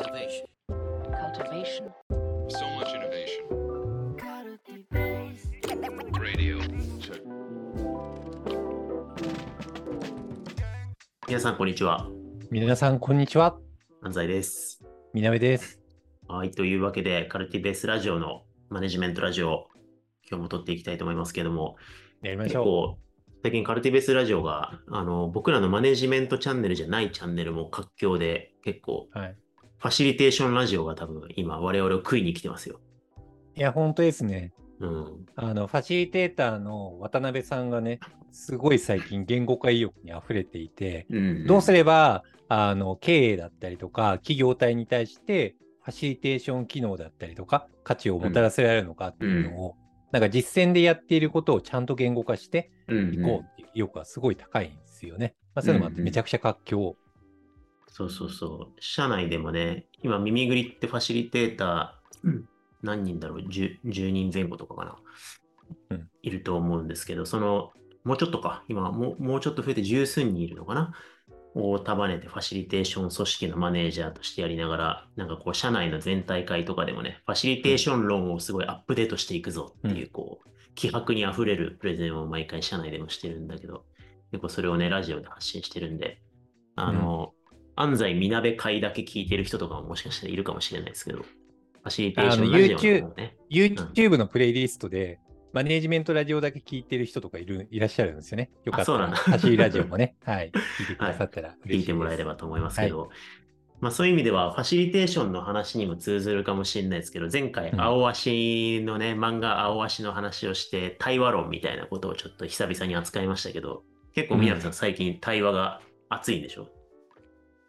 Innovation. cultivation, So much innovation. Radio. Check. 皆さん、こんにちは。皆さん、こんにちは。安西です。みなべです。はい。というわけで、カルティベースラジオのマネジメントラジオ、今日も撮っていきたいと思いますけども、やりましょ結構、最近カルティベースラジオが、あの、僕らのマネジメントチャンネルじゃないチャンネルも活況で、結構、う。はい。ファシリテーションラジオが多分今、我々を食いに来てますよ。いや、本当ですね。うん。あの、ファシリテーターの渡辺さんがね、すごい最近言語化意欲に溢れていて、うんどうすれば、あの、経営だったりとか、企業体に対して、ファシリテーション機能だったりとか、価値をもたらせられるのかっていうのを、なんか実践でやっていることをちゃんと言語化してうんいこうっていう意欲がすごい高いんですよね。まあ、そういうのもあって、めちゃくちゃ活況。そうそうそう。社内でもね、今、耳ぐりってファシリテーター、何人だろう？10, 10人前後とかかな、うん。いると思うんですけど、その、もうちょっとか、今もう、もうちょっと増えて十数人いるのかな？を束ねてファシリテーション組織のマネージャーとしてやりながら、なんかこう、社内の全体会とかでもね、ファシリテーション論をすごいアップデートしていくぞっていう、うん。こう、気迫にあふれるプレゼンを毎回社内でもしてるんだけど、結構それをね、ラジオで発信してるんで、あの、安西みなべ会だけ聞いてる人とかももしかしたらいるかもしれないですけど、ファシリテーションラジオの方ね。YouTube のプレイリストで、マネージメントラジオだけ聞いてる人とかいるいらっしゃるんですよね。よかったら、そうなんだ。走りラジオもね、はい、聞いてくださったら嬉しいです。聞いてもらえればと思いますけど、まあそういう意味ではファシリテーションの話にも通ずるかもしれないですけど、前回うん。青足のね、漫画青足の話をして、対話論みたいなことをちょっと久々に扱いましたけど、結構宮部さん。最近対話が熱いんでしょ？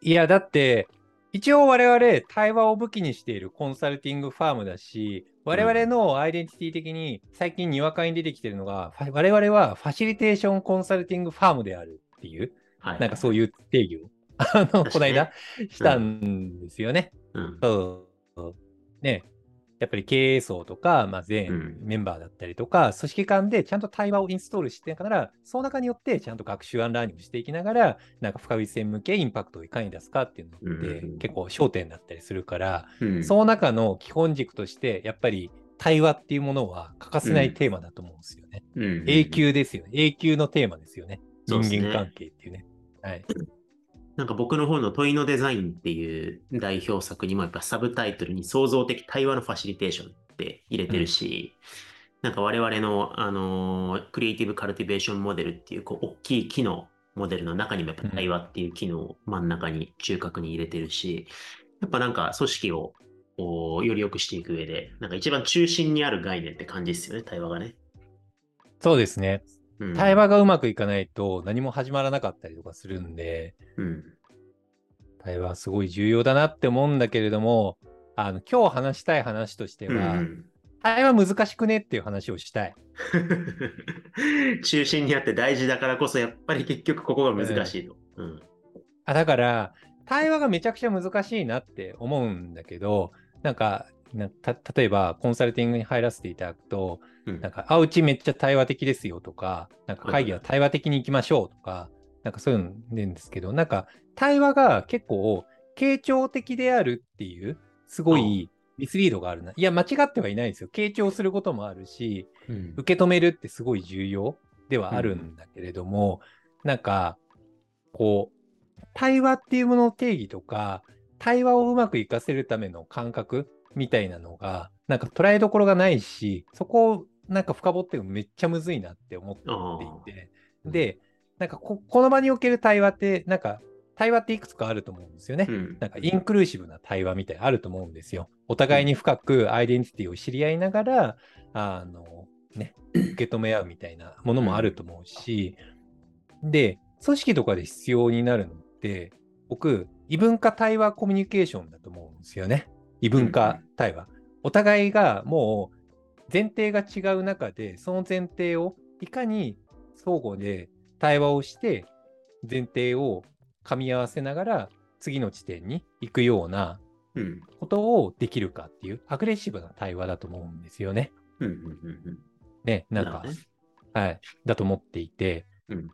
いや、だって、一応我々、対話を武器にしているコンサルティングファームだし、我々のアイデンティティ的に最近にわかに出てきてるのが、ファ我々はファシリテーションコンサルティングファームであるっていう、はい。なんかそういう定義を、あの、この間したんですよね。うん。そう。ね。やっぱり経営層とか、まあ、う全んメンバーだったりとか、組織間でちゃんと対話をインストールしてから、その中によってちゃんと学習アンラーニングしていきながら、なんか深追線向けインパクトをいかに出すかっていうのってうん結構焦点だったりするから、うんその中の基本軸として、やっぱり対話っていうものは欠かせないテーマだと思うんですよね。うん永久ですよね。永久のテーマですよね。人間関係っていうね。はい。なんか僕の方の問いのデザインっていう代表作にもやっぱサブタイトルに創造的対話のファシリテーションって入れてるし、なんか我々の、あのークリエイティブカルティベーションモデルっていうこう大きい機能モデルの中にもやっぱ対話っていう機能を真ん中に中核に入れてるし、やっぱなんか組織をこうより良くしていく上で、なんか一番中心にある概念って感じですよね、対話がね。そうですね。うん、対話がうまくいかないと何も始まらなかったりとかするんで、うん。対話すごい重要だなって思うんだけれども、あの今日話したい話としてうんは、うん対話難しくねっていう話をしたい。中心にあって大事だからこそ、やっぱり結局ここが難しいと。うん。あだから、対話がめちゃくちゃ難しいなって思うんだけど、なんか、例えばコンサルティングに入らせていただくと、うんなんか、あ、うちめっちゃ対話的ですよとか、なんか会議は対話的に行きましょうとか、なんかそういうの言うんですけど、なんか対話が結構、傾聴的であるっていう、すごいミスリードがあるな。いや、間違ってはいないですよ。傾聴することもあるし、うん受け止めるってすごい重要ではあるんだけれども、なんか、こう、対話っていうものの定義とか、対話をうまく活かせるための感覚みたいなのが、なんか捉えどころがないし、そこをなんか深掘ってもめっちゃむずいなって思っていて、で、なんかここの場における対話って、なんか対話っていくつかあると思うんですよね。うんなんかインクルーシブな対話みたいなのあると思うんですよ。お互いに深くアイデンティティを知り合いながら、あの、ね、受け止め合うみたいなものもあると思うし、で、組織とかで必要になるのって、僕、異文化対話コミュニケーションだと思うんですよね。異文化対話。お互いがもう前提が違う中で、その前提をいかに相互で対話をして、前提を噛み合わせながら次の地点に行くようなうん。ことをできるかっていうアグレッシブな対話だと思うんですよね。うん。うん。うん。ね、なんか、なるほどねはい、だと思っていて、うん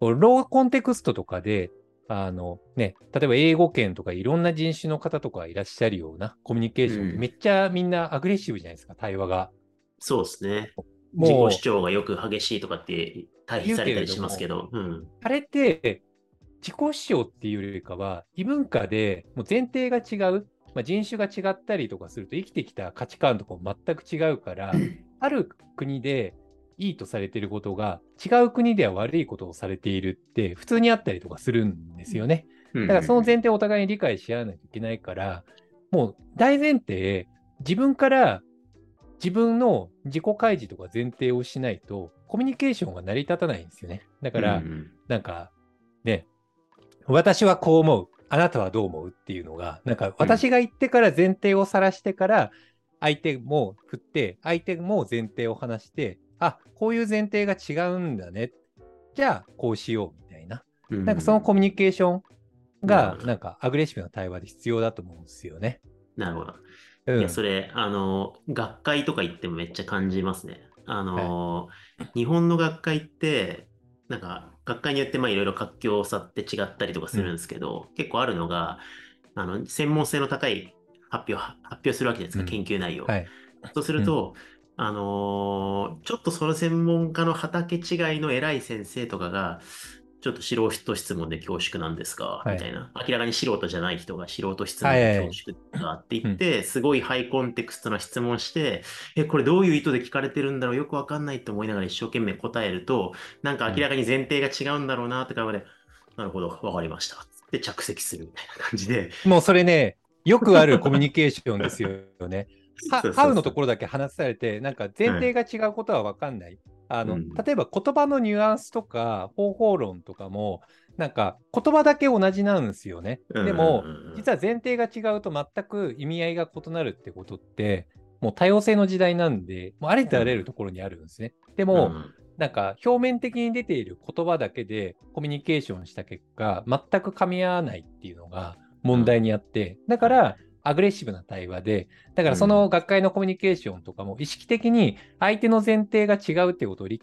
ローコンテクストとかであのね、例えば英語圏とかいろんな人種の方とかいらっしゃるようなコミュニケーションめっちゃみんなアグレッシブじゃないですか、対話が。そうですね。もう自己主張がよく激しいとかって対比されたりしますけど。うん。あれって自己主張っていうよりかは異文化でもう前提が違う、まあ、人種が違ったりとかすると生きてきた価値観とかも全く違うから、ある国でいいとされていることが違う国では悪いことをされているって普通にあったりとかするんですよね。だだからその前提をお互いに理解し合わないといけないから、もう大前提、自分から自分の自己開示とか前提をしないと、コミュニケーションが成り立たないんですよね。だから、うんなんか、ね、私はこう思う、あなたはどう思うっていうのが、なんか私が言ってから前提を晒してから、相手も振って、相手も前提を話して、あこういう前提が違うんだね。じゃあ、こうしようみたいな。うんなんかそのコミュニケーションがなんかアグレッシブな対話で必要だと思うんですよね。なるほど。うんいや、それ、あの、学会とか行ってもめっちゃ感じますね。あの、日本の学会って、なんか、学会によってまあいろいろ活況差って違ったりとかするんですけど、結構あるのが、あの、専門性の高い発表、発表するわけじゃないですか、うん研究内容。はい。そうすると、あのーちょっとその専門家の畑違いの偉い先生とかが、ちょっと素人質問で恐縮なんですが、はいみたいな。明らかに素人じゃない人が素人質問はいはいはいで恐縮がって言って、すごいハイコンテクストな質問して、え、これどういう意図で聞かれてるんだろう？よくわかんないって思いながら一生懸命答えると、なんか明らかに前提が違うんだろうなって会話で、なるほど、わかりました。で着席するみたいな感じで、もうそれね、よくあるコミュニケーションですよね。はそうそうそう How のところだけ話されて、なんか前提が違うことは分かんない。あのうん例えば言葉のニュアンスとか方法論とかも、なんか言葉だけ同じなんですよね。でも、実は前提が違うと全く意味合いが異なるってことって、もう多様性の時代なんで、もうありとあらゆるところにあるんですね。でも、うんなんか表面的に出ている言葉だけでコミュニケーションした結果、全く噛み合わないっていうのが問題にあって、だからアグレッシブな対話で、だからその学会のコミュニケーションとかも意識的に相手の前提が違うっていうことを理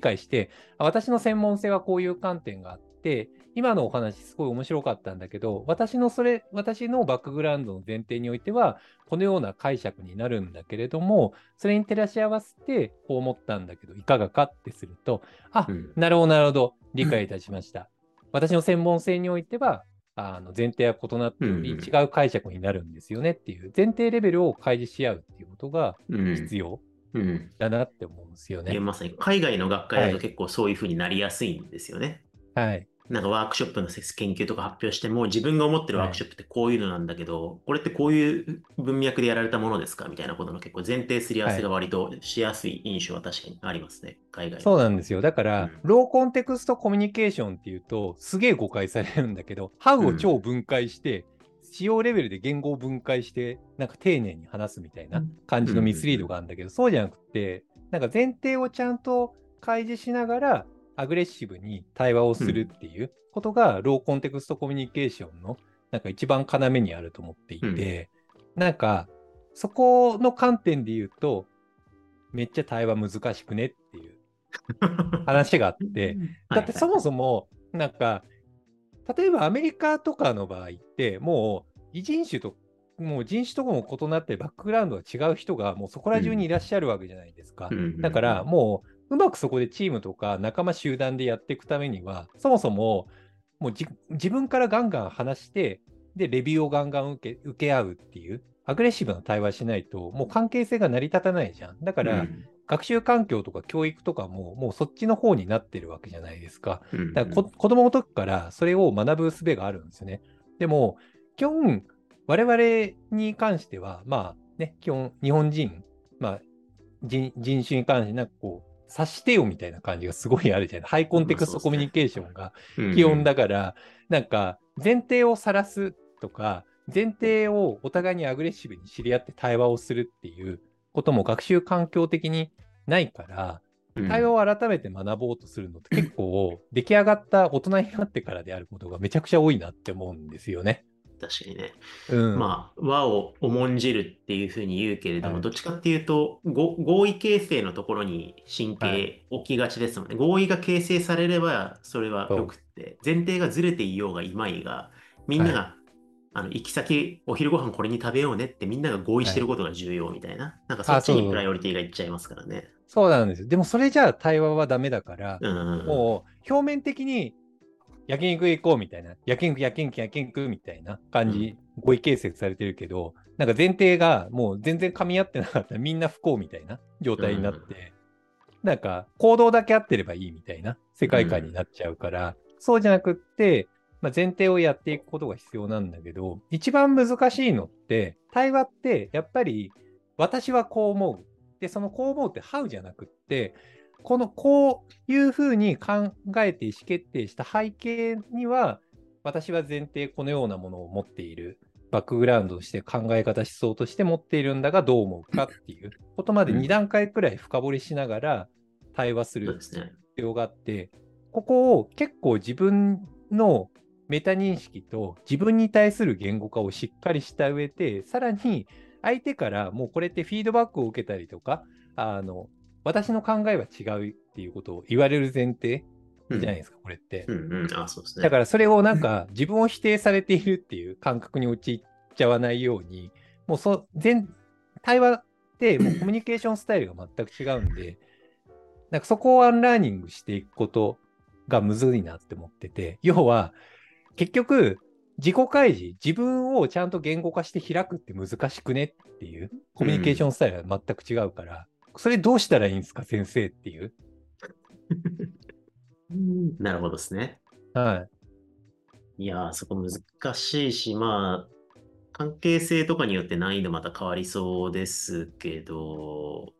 解して、あ私の専門性はこういう観点があって、今のお話すごい面白かったんだけど、私のそれ、私のバックグラウンドの前提においては、このような解釈になるんだけれども、それに照らし合わせて、こう思ったんだけど、いかがかってすると、あ、うんなるほど、なるほど、理解いたしました。私の専門性においては、あの前提は異なっており、うんうん違う解釈になるんですよねっていう、前提レベルを開示し合うっていうことがうん必要うんだなって思うんですよね。いやまさに海外の学会だはいと結構そういうふうになりやすいんですよね。はい。なんかワークショップの研究とか発表しても自分が思ってるワークショップってこういうのなんだけど、これってこういう文脈でやられたものですかみたいなことの結構前提すり合わせが割としやすい印象は確かにありますね。海外そうなんですよ。だから、うん。ローコンテクストコミュニケーションっていうと、すげえ誤解されるんだけど、How を超分解して、使用レベルで言語を分解して、なんか丁寧に話すみたいな感じのミスリードがあるんだけど、そうじゃなくて、なんか前提をちゃんと開示しながら、アグレッシブに対話をするっていうことが、ローコンテクストコミュニケーションのなんか一番要にあると思っていて、なんか、そこの観点で言うと、めっちゃ対話難しくねっていう 話があって、だってそもそも、なんか、例えばアメリカとかの場合って、もう異人種と、もう人種とかも異なって、バックグラウンドが違う人が、もうそこら中にいらっしゃるわけじゃないですか。だから、もう、うまくそこでチームとか仲間集団でやっていくためには、そもそも、もうじ自分からガンガン話して、で、レビューをガンガン受け受け合うっていう、アグレッシブな対話しないと、もう関係性が成り立たないじゃん。だか、から学習環境とか教育とかも、もうそっちの方になってるわけじゃないですか。うんだからこ子供の時からそれを学ぶ術があるんですよね。でも、基本、我々に関しては、まあね、基本、日本人、まあ人、人種に関して、なんかこう、察してよみたいな感じがすごいあるじゃない。ハイコンテクストコミュニケーションが基本だから、なんか前提を晒すとか、前提をお互いにアグレッシブに知り合って対話をするっていうことも学習環境的にないから、対話を改めて学ぼうとするのって結構出来上がった大人になってからであることがめちゃくちゃ多いなって思うんですよね。確かにね。うん。まあ、和を重んじるっていうふうに言うけれども、はいどっちかっていうと、ご合意形成のところに神は経置きがちですもんね。合意が形成されれば、それはよくって、前提がずれていようがいまいが、みんなが、あの行き先、お昼ご飯これに食べようねってみんなが合意してることが重要みたいな。なんかそっちにプライオリティがいっちゃいますからね。そうなんですよ。でもそれじゃあ対話はダメだから、うん。もう表面的に焼肉行こうみたいな、焼肉、焼肉、焼肉みたいな感じ、合意形成されてるけど、なんか前提がもう全然噛み合ってなかった。ら みんな不幸みたいな状態になって、なんか行動だけ合ってればいいみたいな。世界観になっちゃうから、そうじゃなくって、まあ、前提をやっていくことが必要なんだけど、一番難しいのって、対話ってやっぱり私はこう思う。で、そのこう思うって how じゃなくって、このこういうふうに考えて意思決定した背景には、私は前提このようなものを持っている。バックグラウンドとして考え方、思想として持っているんだがどう思うかっていうことまでうん2段階くらい深掘りしながら対話する。必要があって、ここを結構自分のメタ認識と自分に対する言語化をしっかりした上で、さらに相手からもうこれってフィードバックを受けたりとか、あの私の考えは違うっていうことを言われる前提じゃないですか、これって。うんうん。あ、そうですね。だからそれをなんか 自分を否定されているっていう感覚に陥っちゃわないように、もうそ全対話ってもうコミュニケーションスタイルが全く違うんで、なんかそこをアンラーニングしていくことがむずいなって思ってて、要は結局自己開示、自分をちゃんと言語化して開くって難しくねっていうコミュニケーションスタイルが全く違うから、それどうしたらいいんですか先生っていう？なるほどですね。はい。いやー、そこ難しいし、まあ、関係性とかによって難易度また変わりそうですけど、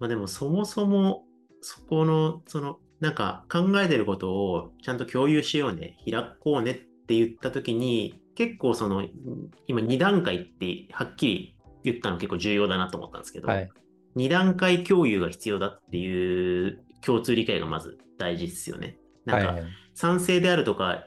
まあでもそもそも、そこの、その、なんか考えてることをちゃんと共有しようね、開こうねって言ったときに、結構その、今2段階ってはっきり言ったの結構重要だなと思ったんですけど、はい。2段階共有が必要だっていう共通理解がまず大事ですよね。なんか、はいはい賛成であるとか、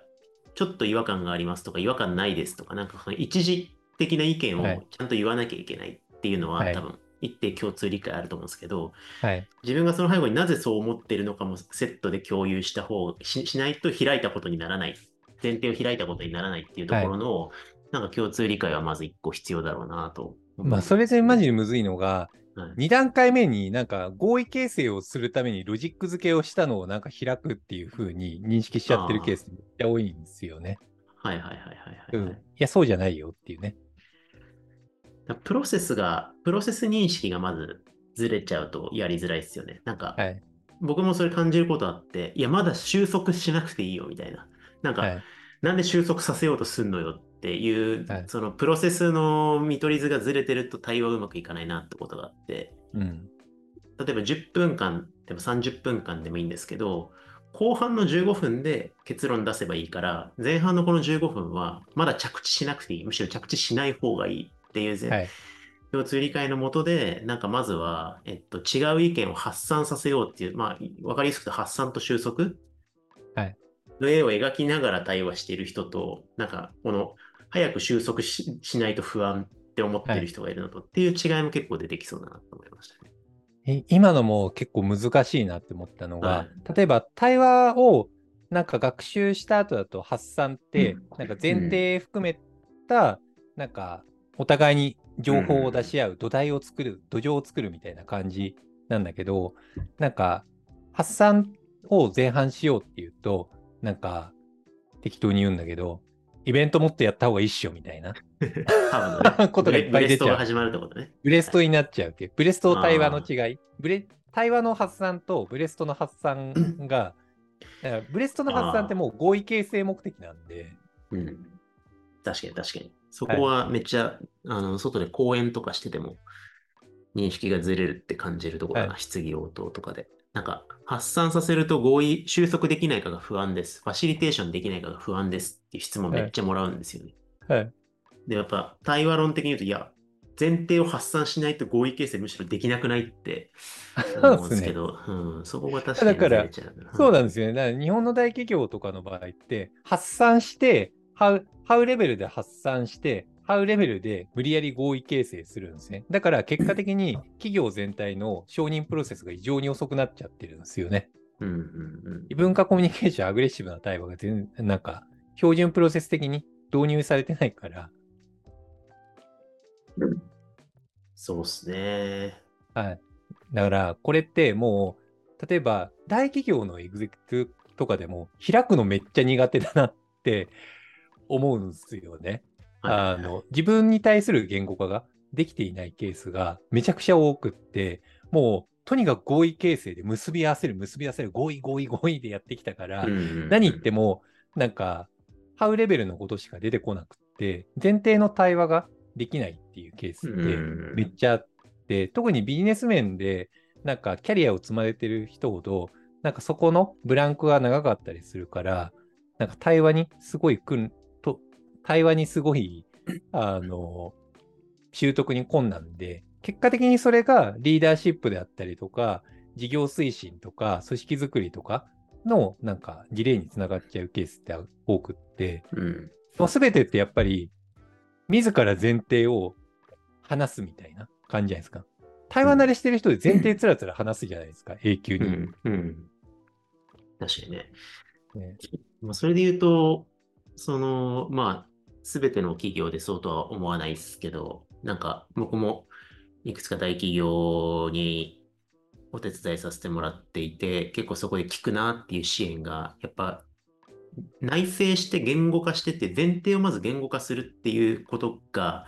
ちょっと違和感がありますとか、違和感ないですとか、なんかその一時的な意見をはいちゃんと言わなきゃいけないっていうのは、はい多分一定共通理解あると思うんですけど、はい。自分がその背後になぜそう思っているのかもセットで共有した方ししないと開いたことにならない、前提を開いたことにならないっていうところの、なんか共通理解はまず一個必要だろうなとまあ。それでマジでむずいのが、はい2段階目になんか合意形成をするためにロジック付けをしたのをなんか開くっていう風に認識しちゃってるケースめっちゃ多いんですよね。はいはいはいはいはい、はいうん。いや、そうじゃないよっていうね。だプロセスが、プロセス認識がまずずれちゃうとやりづらいですよね。なんか、はい。僕もそれ感じることあって、いや、まだ収束しなくていいよみたいな。なんか、はい。なんで収束させようとすんのよっていう、はいそのプロセスの見取り図がずれてると対話うまくいかないなってことがあって、うん。例えば10分間でも30分間でもいいんですけど、後半の15分で結論出せばいいから、前半のこの15分はまだ着地しなくていい。むしろ着地しない方がいいっていう前はい。共通理解のもとで、なんかまずは、えっと、違う意見を発散させようっていう、まあ、わかりやすくて発散と収束はいの絵を描きながら対話している人と、なんか、この、早く収束ししないと不安って思ってる人がいるのと、っていう違いも結構出てきそうだなと思いましたね。い今のも結構難しいなって思ったのが、は例えば対話をなんか学習した後だと発散って、うんなんか前提含めた、なんかお互いに情報を出し合う土台を作る、土壌を作るみたいな感じなんだけど、なんか発散を前半しようっていうと、なんか適当に言うんだけど、イベントもっとやった方がいいっしょみたいなね ことがいっぱい出ちゃうブレストが始まるってことね。ブレストになっちゃうけど、ブレストと対話の違い。ブレ対話の発散とブレストの発散が、だからブレストの発散ってもう合意形成目的なんで、うん。確かに確かに。そこはめっちゃ、あの、外で講演とかしてても、認識がずれるって感じるところだな、はい質疑応答とかで。なんか、発散させると合意、収束できないかが不安です。ファシリテーションできないかが不安ですっていう質問めっちゃもらうんですよね。はい。で、やっぱ、対話論的に言うと、いや、前提を発散しないと合意形成むしろできなくないって 思うんですけど、うん、そこが確かにだからうな。そうなんですよね。だから日本の大企業とかの場合って、発散して、はハウレベルで発散して、ハウレベルで無理やり合意形成するんですね。だから結果的に企業全体の承認プロセスが異常に遅くなっちゃってるんですよね。うんうんうん異文化コミュニケーション、アグレッシブな対話が全然、なんか、標準プロセス的に導入されてないから、そうっすね。はい。だから、これってもう、例えば、大企業のエグゼクティブとかでも、開くのめっちゃ苦手だなって思うんですよね。はい。あの、自分に対する言語化ができていないケースがめちゃくちゃ多くって、もう、とにかく合意形成で結び合わせる、結び合わせる、合意、合意、合意でやってきたから、うんうんうん。何言っても、なんか、ハウレベルのことしか出てこなくって、前提の対話ができないっていうケースってうんめっちゃあって、特にビジネス面で、なんかキャリアを積まれてる人ほど、なんかそこのブランクが長かったりするから、なんか対話にすごい対話にすごい、あの、習得に困難で、結果的にそれがリーダーシップであったりとか、事業推進とか、組織づくりとかの、なんか、ディレイにつながっちゃうケースって多くって、うんすべてってやっぱり、自ら前提を話すみたいな感じじゃないですか。対話慣れしてる人で前提つらつら話すじゃないですか、永久に。うんうん確かにね。ねまあ、それで言うと、その、まあ、すべての企業でそうとは思わないですけど、なんか僕もいくつか大企業にお手伝いさせてもらっていて、結構そこで聞くなっていう支援が、やっぱ内省して言語化してって、前提をまず言語化するっていうことが、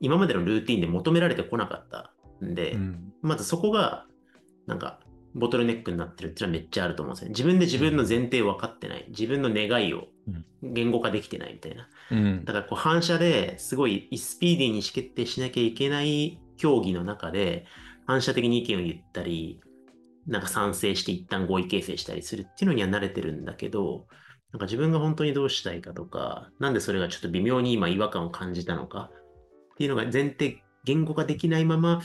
今までのルーティンで求められてこなかったんで、うん。まずそこが、なんか、ボトルネックになってるっていうのはめっちゃあると思うんですよね。自分で自分の前提分かってない。自分の願いを言語化できてないみたいな。うんだ。からこう反射ですごいスピーディーに意思決定しなきゃいけない競技の中で、反射的に意見を言ったり、なんか賛成して一旦合意形成したりするっていうのには慣れてるんだけど、なんか自分が本当にどうしたいかとか、なんでそれがちょっと微妙に今違和感を感じたのかっていうのが前提、言語化できないまま、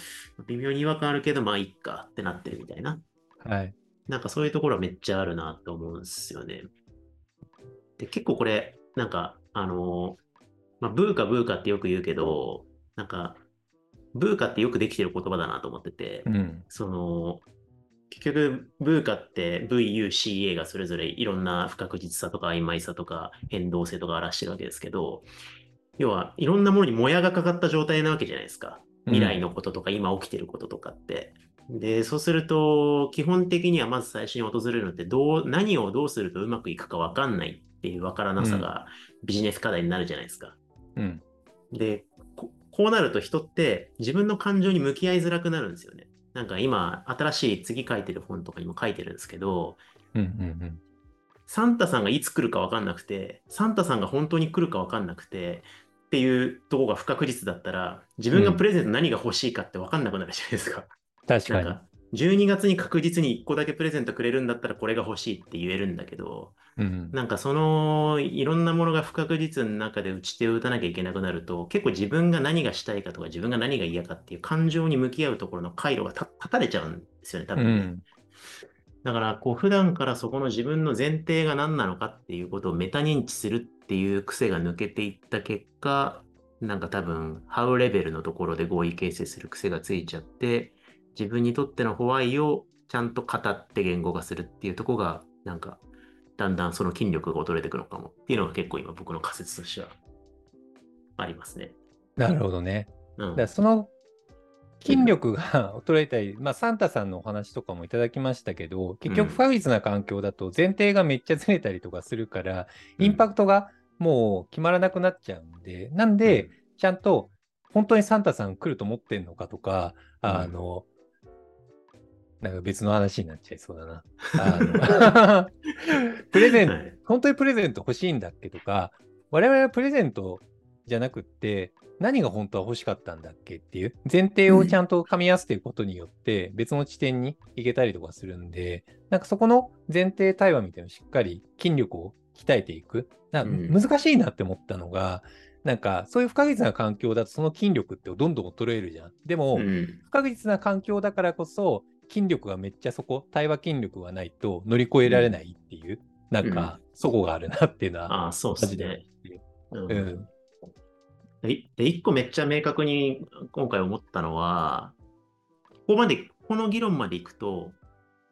微妙に違和感あるけど、まあいっかってなってるみたいな。はい。なんかそういうところはめっちゃあるなと思うんですよね。で、結構これ、なんか、あのまあ、ブーカブーカってよく言うけど、なんか、ブーカってよくできてる言葉だなと思ってて、うん。その、結局、ブーカって VUCA がそれぞれいろんな不確実さとか曖昧さとか変動性とか表してるわけですけど、要はいろんなものにもやがかかった状態なわけじゃないですか。未来のこととか今起きてることとかって。で、そうすると、基本的にはまず最初に訪れるのって、どう、何をどうするとうまくいくかわかんないっていうわからなさがビジネス課題になるじゃないですか。うん。でこ、こうなると人って自分の感情に向き合いづらくなるんですよね。なんか今、新しい次書いてる本とかにも書いてるんですけど、うん。うん。サンタさんがいつ来るかわかんなくて、サンタさんが本当に来るかわかんなくて、っていうとこが不確実だったら、自分がプレゼント何が欲しいかってわかんなくなるじゃないですか。確かに。か、12月に確実に1個だけプレゼントくれるんだったらこれが欲しいって言えるんだけど、うん。なんかそのいろんなものが不確実の中で打ち手を打たなきゃいけなくなると、結構自分が何がしたいかとか自分が何が嫌かっていう感情に向き合うところの回路がた立たれちゃうんですよね、多う分ね。ん。だから、こう、普段からそこの自分の前提が何なのかっていうことをメタ認知するっていう癖が抜けていった結果、なんか多分、ハウレベルのところで合意形成する癖がついちゃって、自分にとってのホワイをちゃんと語って言語化するっていうところが、なんか、だんだんその筋力が衰えていくのかもっていうのが結構今僕の仮説としてはありますね。なるほどね。うんだからその筋力が 衰えたり、まあ、サンタさんのお話とかもいただきましたけど、結局うん不確実な環境だと前提がめっちゃずれたりとかするから、うんインパクトがもう決まらなくなっちゃうんで、なんで、ちゃんと本当にサンタさん来ると思ってんのかとか、うんあの、なんか別の話になっちゃいそうだな。あの プレゼントはい本当にプレゼント欲しいんだっけとか、我々はプレゼントじゃなくって、何が本当は欲しかったんだっけっていう前提をちゃんと噛み合わせていくことによって、別の地点に行けたりとかするんで、なんかそこの前提対話みたいなのをしっかり筋力を鍛えていく。なんうんか難しいなって思ったのが、なんかそういう不確実な環境だとその筋力ってどんどん衰えるじゃん。でも、うん不確実な環境だからこそ、筋力がめっちゃそこ、対話筋力がないと乗り越えられないっていう、なんか、そこがあるなっていうのは、ああ、そうですね。で。うんうん。で、で一個めっちゃ明確に今回思ったのは、ここまで、この議論までいくと、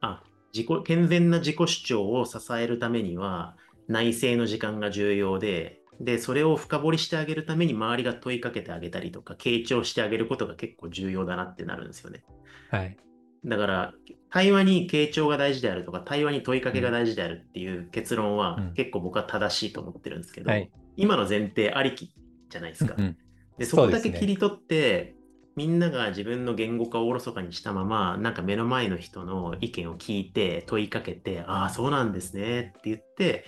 あ、自己、健全な自己主張を支えるためには、内省の時間が重要で、で、それを深掘りしてあげるために周りが問いかけてあげたりとか、傾聴してあげることが結構重要だなってなるんですよね。はい。だから、対話に傾聴が大事であるとか、対話に問いかけが大事であるっていう結論は、うん。結構僕は正しいと思ってるんですけど、はい。今の前提ありきじゃないですか。うん。でそこだけ切り取って、みんなが自分の言語化をおろそかにしたまま、なんか目の前の人の意見を聞いて、問いかけて、ああ、そうなんですねって言って、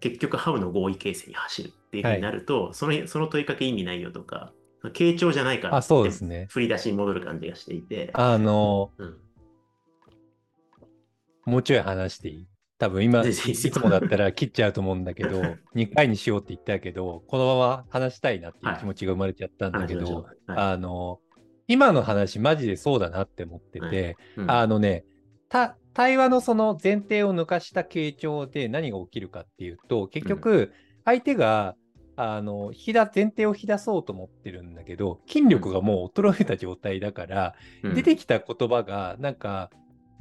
結局、ハウの合意形成に走るっていうふうになると、そのその問いかけ意味ないよとか、傾聴じゃないからあ、そうですね。振り出しに戻る感じがしていて、あの、うん、もうちょい話していい？多分今、いつもだったら切っちゃうと思うんだけど、2回にしようって言ったけど、このまま話したいなっていう気持ちが生まれちゃったんだけど、話しましょう。はい。あの、今の話マジでそうだなって思ってて、うん。あのね、た対話のその前提を抜かした傾聴で何が起きるかっていうと、結局、相手が、あの引き出前提を引き出そうと思ってるんだけど、筋力がもう衰えた状態だから、うん。出てきた言葉が、なんか、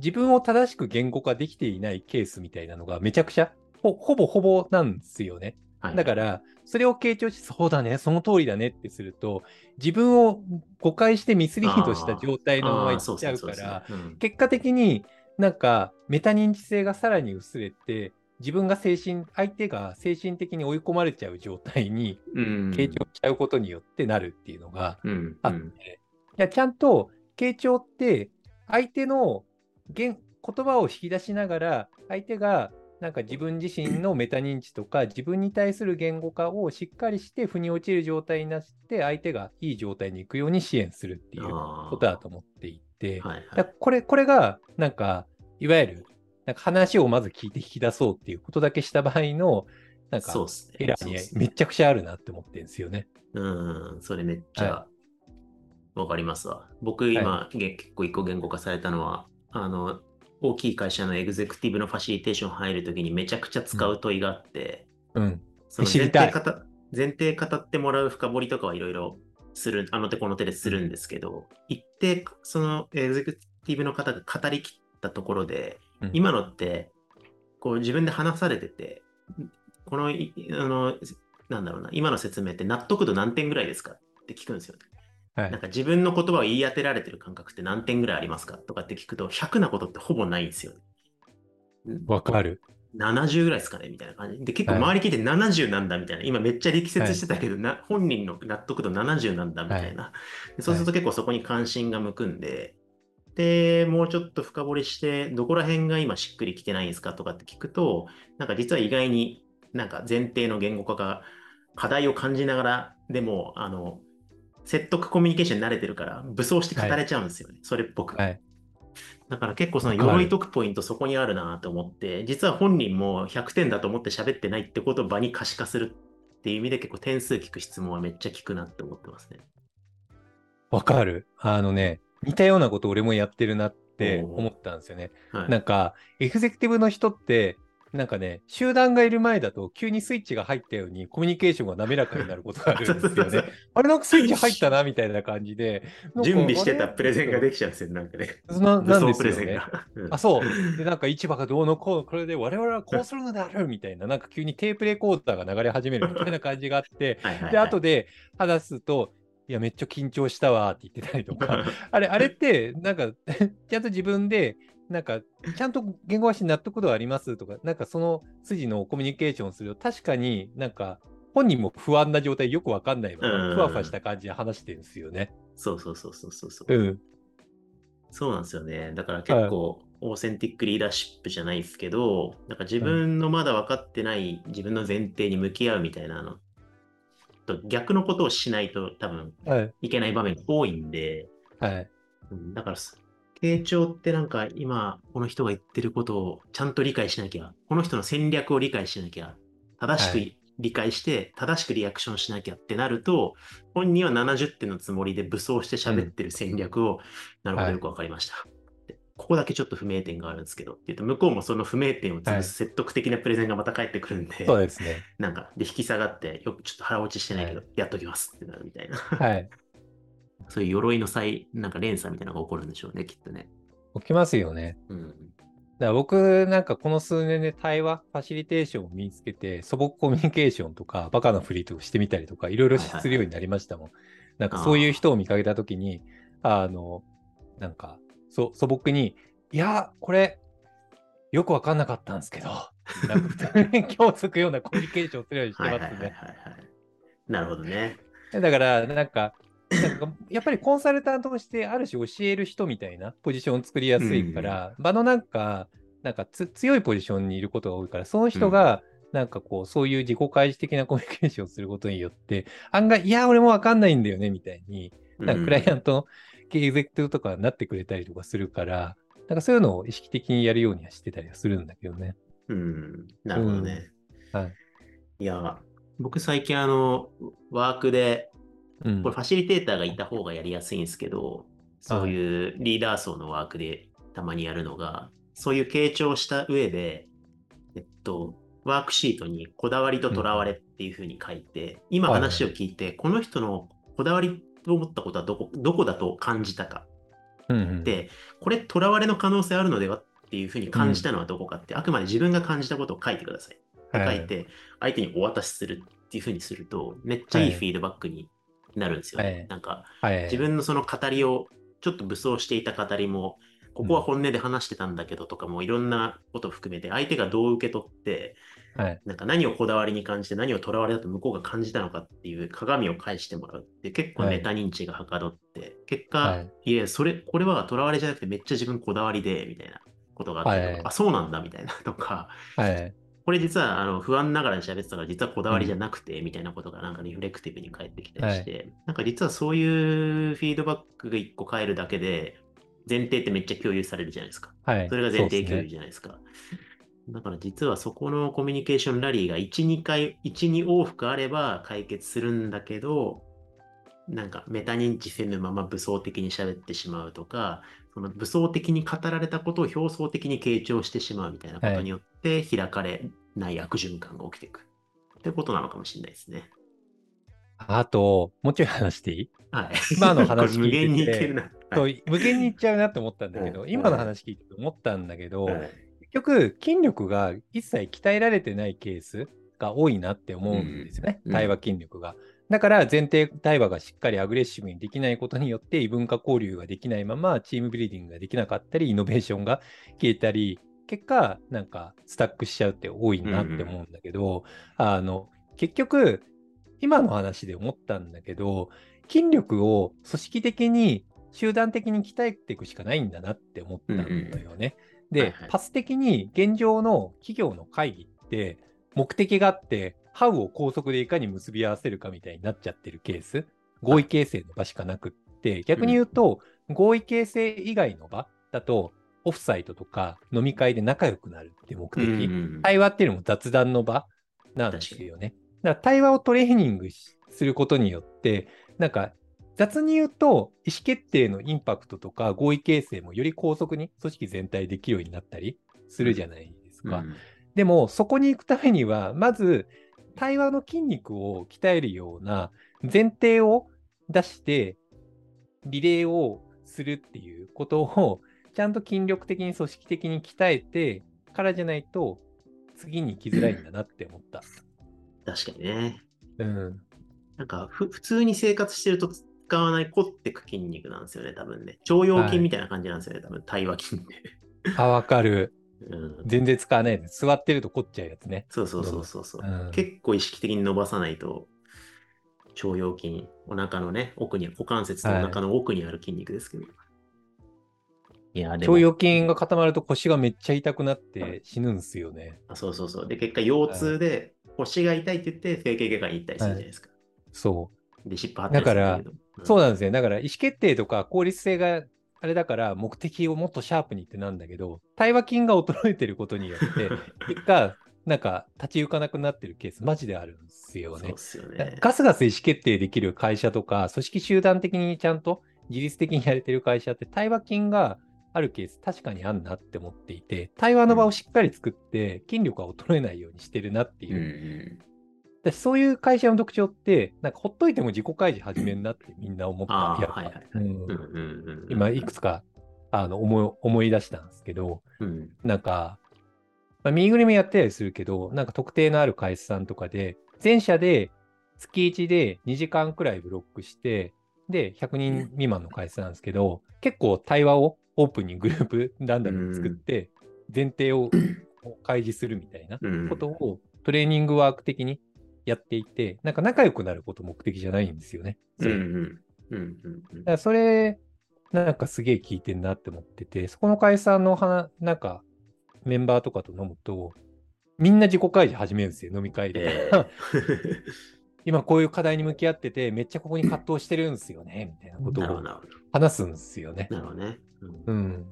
自分を正しく言語化できていないケースみたいなのがめちゃくちゃ、ほほぼほぼなんですよね。はい。だから、それを傾聴して、そうだね、その通りだねってすると、自分を誤解してミスリードした状態のままいっちゃうから、結果的になんかメタ認知性がさらに薄れて、自分が精神、相手が精神的に追い込まれちゃう状態にうん。傾聴しちゃうことによってなるっていうのがうん。あって、いやちゃんと傾聴って相手の言言葉を引き出しながら、相手がなんか自分自身のメタ認知とか、自分に対する言語化をしっかりして、腑に落ちる状態になって、相手がいい状態に行くように支援するっていうことだと思っていて、はいはいだからこれこれが、なんか、いわゆる、なんか話をまず聞いて引き出そうっていうことだけした場合の、なんか。エラーにめちゃくちゃあるなって思ってるんですよね。うん、それめっちゃはわかりますわ。僕今、げ結構一個言語化されたのは、あの、大きい会社のエグゼクティブのファシリテーション入るときにめちゃくちゃ使う問いがあって、うん。その前知りたい提語前提語ってもらう深掘りとかはいろいろする、あの手この手でするんですけど、一定そのエグゼクティブの方が語りきったところで、うん今のって、こう自分で話されてて、この、いあの、なんだろうな、今の説明って納得度何点ぐらいですかって聞くんですよ。はいなんか自分の言葉を言い当てられてる感覚って何点ぐらいありますかとかって聞くと、100なことってほぼないんですよ。わかる。70ぐらいですかねみたいな感じ。で、結構はい周り聞いて70なんだみたいな。今めっちゃ力説してたけど、な本人の納得度70なんだみたいな。でそうすると結構そこに関心が向くんで、で、もうちょっと深掘りして、どこら辺が今しっくりきてないんですかとかって聞くと、なんか実は意外になんか前提の言語化が課題を感じながら、でも、あの、説得コミュニケーションに慣れてるから、武装して語れちゃうんですよね。それっぽく。はい。だから結構その鎧解くポイントそこにあるなと思って、実は本人も100点だと思って喋ってないってことを場に可視化するっていう意味で結構点数聞く質問はめっちゃ聞くなって思ってますね。わかる。あのね、似たようなこと俺もやってるなって思ったんですよね。はい。なんか、エグゼクティブの人って、なんかね、集団がいる前だと急にスイッチが入ったようにコミュニケーションが滑らかになることがあるんですよね。あれなんかスイッチ入ったなみたいな感じで。準備してたプレゼンができちゃうんですよ、なんかね。ななんですよね。あ、そう。で、なんか市場がどうのこうの、これで我々はこうするのであるみたいな、なんか急にテープレコーダーが流れ始めるみたいな感じがあって、はいはいはいで、後で話すと、いや、めっちゃ緊張したわって言ってたりとか、あれ、あれって、なんか、ちゃんと自分で、なんか、ちゃんと言語化し納得度ありますとか、なんかその筋のコミュニケーションをすると、確かになんか、本人も不安な状態よくわかんないまま、うんふわふわした感じで話してるんですよね。そうそうそうそうそうそう。うん。そうなんですよね。だから結構、オーセンティックリーダーシップじゃないですけど、なんか自分のまだ分かってない自分の前提に向き合うみたいなのと逆のことをしないと多分はい。いけない場面が多いんで、はい。うんだからす、傾聴ってなんか今この人が言ってることをちゃんと理解しなきゃ、この人の戦略を理解しなきゃ、正しくはい理解して、正しくリアクションしなきゃってなると、本人は70点のつもりで武装して喋ってる戦略を、なるほはいどよくわかりました。でここだけちょっと不明点があるんですけどって言うと、向こうもその不明点を潰はいす説得的なプレゼンがまた返ってくるんで、そうですね。なんか、で、引き下がって、よくちょっと腹落ちしてないけど、はやっときますってなるみたいな。はい。そういう鎧の際、なんか連鎖みたいなのが起こるんでしょうね、きっとね。起きますよね。うん。だから僕なんかこの数年で対話、ファシリテーションを身につけて、素朴コミュニケーションとか、バカなフリートをしてみたりとか、いろいろするようになりましたもん。なんかそういう人を見かけたときに、あの、なんか、そ素朴に、いや、これ、よくわかんなかったんですけど、なんか普通に今日つくようなコミュニケーションをするようにしてはいますね。はいはいはいはい。なるほどね。だから、なんか、なんかやっぱりコンサルタントとしてある種教える人みたいなポジションを作りやすいから、場のなんか、なんかつ強いポジションにいることが多いから、その人が、なんかこう、そういう自己開示的なコミュニケーションをすることによって、案外、いや、俺もわかんないんだよね、みたいに、なんかクライアントのエグゼクティブとかになってくれたりとかするから、なんかそういうのを意識的にやるようにはしてたりはするんだけどね。うん、なるほどね。うんはい。いや、僕最近あの、ワークで、うんこれファシリテーターがいた方がやりやすいんですけど、そういうリーダー層のワークでたまにやるのが、そういう傾聴した上で、えっと、ワークシートにこだわりととらわれっていうふうに書いて、今はい話を聞いて、この人のこだわりと思ったことはどこどこだと感じたか。うんうん。で、これ、とらわれの可能性あるのではっていうふうに感じたのはどこかって、あくまで自分が感じたことを書いてください。い書いて、相手にお渡しするっていうふうにすると、めっちゃいい。フィードバックになるんですよね。はいなんか、はい。自分のその語りを、ちょっと武装していた語りも、ここは本音で話してたんだけどとかもいろんなことを含めて、相手がどう受け取って、はい。なんか何をこだわりに感じて何をとらわれだと向こうが感じたのかっていう鏡を返してもらうって結構はいメタ認知がはかどって、結果、はいい、や、それ、これはとらわれじゃなくてめっちゃ自分こだわりで、みたいなことがあってあ、そうなんだみたいなとか、はい。これ実はあの不安ながらに喋ってたから実はこだわりじゃなくて、みたいなことがなんかリフレクティブに返ってきたりして、なんか実はそういうフィードバックが一個返るだけで、前提ってめっちゃ共有されるじゃないですか。はい。それが前提共有じゃないですか。だから実はそこのコミュニケーションラリーが1、2回、1、2往復あれば解決するんだけど、なんかメタ認知せぬまま武装的に喋ってしまうとか、その武装的に語られたことを表層的に傾聴してしまうみたいなことによって開かれない悪循環が起きていく。ってことなのかもしれないですね。あと、もうちょい話していい？はい。今の話 これ無限にい聞いててけるな。無限にいっちゃうなって思ったんだけど、うん今の話聞いてて思ったんだけど、はい結局、筋力が一切鍛えられてないケースが多いなって思うんですよね、うん対話筋力が。だから、前提対話がしっかりアグレッシブにできないことによって、異文化交流ができないまま、チームビルディングができなかったり、イノベーションが消えたり、結果、なんか、スタックしちゃうって多いなって思うんだけど、あの、結局、今の話で思ったんだけど、筋力を組織的に、集団的に鍛えていくしかないんだなって思ったのよね。で、はいはい。パス的に現状の企業の会議って、目的があって、ハウを高速でいかに結び合わせるかみたいになっちゃってるケース、合意形成の場しかなくって、逆に言うと、合意形成以外の場だと、オフサイトとか飲み会で仲良くなるって目的、対話っていうのも雑談の場なんですよね。だから対話をトレーニングしすることによって、なんか雑に言うと、意思決定のインパクトとか合意形成もより高速に組織全体できるようになったりするじゃないですか。うん。でも、そこに行くためには、まず、対話の筋肉を鍛えるような前提を出して、リレーをするっていうことを、ちゃんと筋力的に組織的に鍛えてからじゃないと、次に行きづらいんだなって思った。確かにね。うん。なんかふ普通に生活してると使わない凝ってく筋肉なんですよね、多分ね。腸腰筋みたいな感じなんですよね、多分対話筋って。あ、わかる。うん、全然使わないです。座ってると凝っちゃうやつね。そうそうそうそうそう、うん結構意識的に伸ばさないと、腸腰筋、お腹のね、奥に、股関節とお腹の奥にある筋肉ですけど。い、や、でも腸腰筋が固まると腰がめっちゃ痛くなって死ぬんですよね。あそうそうそう。で、結果、腰痛で腰が痛いって言って、整形外科に行ったりするじゃないですか。そう。で、尻尾張ったりするん。そうなんですね。だから意思決定とか効率性があれだから目的をもっとシャープにってなんだけど、対話筋が衰えてることによって、結果、なんか立ち行かなくなってるケース、マジであるんですよね。ガスガス意思決定できる会社とか、組織集団的にちゃんと自律的にやれてる会社って、対話筋があるケース確かにあんなって思っていて、対話の場をしっかり作って、筋力が衰えないようにしてるなってうんいう。うでそういう会社の特徴って、なんかほっといても自己開示始めんなってみんな思った。やはいはい。今、いくつかあの思い思い出したんですけど、うん。なんか、まあ、ミーグルもやってたりするけど、なんか特定のある会社さんとかで、全社で月1で2時間くらいブロックして、で、100人未満の会社なんですけど、結構対話をオープンにグループランダムに作って、前提を開示するみたいなうんことをトレーニングワーク的にやっていて、なんか仲良くなること目的じゃないんですよね。それうんうんうんうんうんだからそれ、なんかすげえ聞いてんなって思ってて、そこの会社の話、なんかメンバーとかと飲むと、みんな自己開示始めるんですよ、飲み会で。えー今こういう課題に向き合ってて、めっちゃここに葛藤してるんですよね、みたいなことを。話すんですよね。なるほどね。うんうん。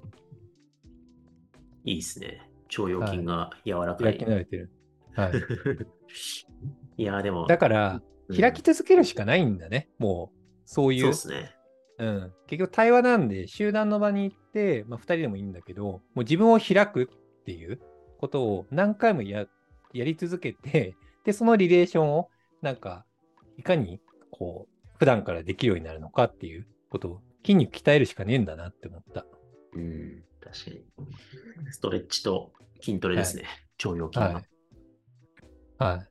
いいですね。腸腰筋が柔らかい。開き慣れてる。はい。いや、でも、だから、うん開き続けるしかないんだね、もう。そういう。そうですね。うん、結局対話なんで集団の場に行って、まあ、2人でもいいんだけどもう自分を開くっていうことを何回もややり続けて でそのリレーションをなんかいかにこう普段からできるようになるのかっていうことを筋肉鍛えるしかねえんだなって思った。うん、確かに。ストレッチと筋トレですね。腸腰筋は。はい。はい。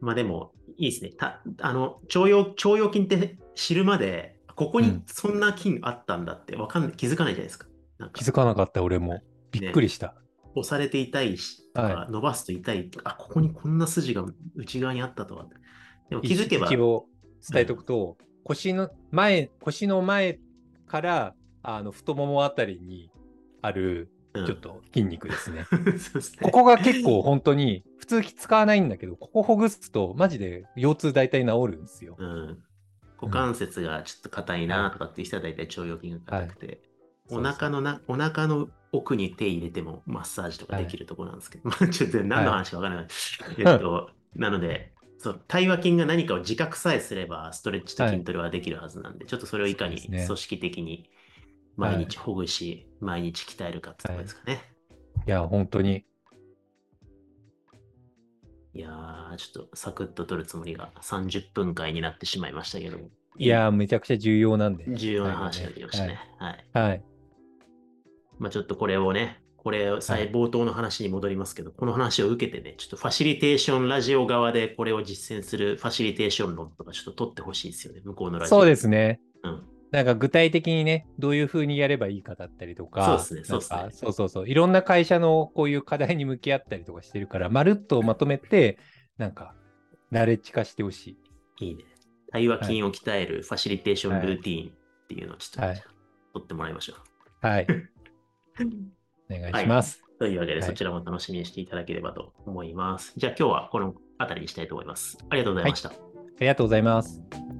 まあでも、いいですね。たあの腸腰腸腰筋って知るまで、ここにうんそんな筋あったんだってわかんない、気づかないじゃないですか。なんか気づかなかった俺も。びっくりした。押されて痛いし、は伸ばすと痛い、あ、ここにこんな筋が内側にあったとは。でも気づけば、一を伝えておくと、腰の前、腰の前からあの太ももあたりにあるうんちょっと筋肉 ですね。ここが結構本当に普通使わないんだけど、ここほぐすとマジで腰痛大体治るんですよ。うん。股関節がちょっと硬いなとかっていう人は大体腸腰筋が硬くて、お腹のな、お腹の奥に手入れてもマッサージとかできるところなんですけど、まあちょっと何の話かわからない。えっと、なので、そう、対話筋が何かを自覚さえすれば、ストレッチと筋トレはできるはずなんで、ちょっとそれをいかに組織的に毎日ほぐし、毎日鍛えるかってとですかね。いや、本当に。い、やー、ちょっとサクッと取るつもりが30分間になってしまいましたけども。いやー、めちゃくちゃ重要なんで。重要な話ができましたね。はい。はい。まあちょっとこれをね、これを最冒頭の話に戻りますけど、この話を受けてね、ちょっとファシリテーションラジオ側でこれを実践するファシリテーション論とかちょっと取ってほしいですよね、向こうのラジオ。そうですね。うん。なんか具体的にね、どういうふうにやればいいかだったりとか、そうですねそうそうそうそう。いろんな会社のこういう課題に向き合ったりとかしてるから、まるっとまとめて、なんか、ナレッジ化してほしい。いいね。対話筋を鍛えるファシリテーションルーティーンっていうのをちょっと、はい取ってもらいましょはい。お願いします。う。というわけで、はいそちらも楽しみにしていただければと思います。じゃあ今日はこの辺りにしたいと思います。ありがとうございました。ありがとうございます。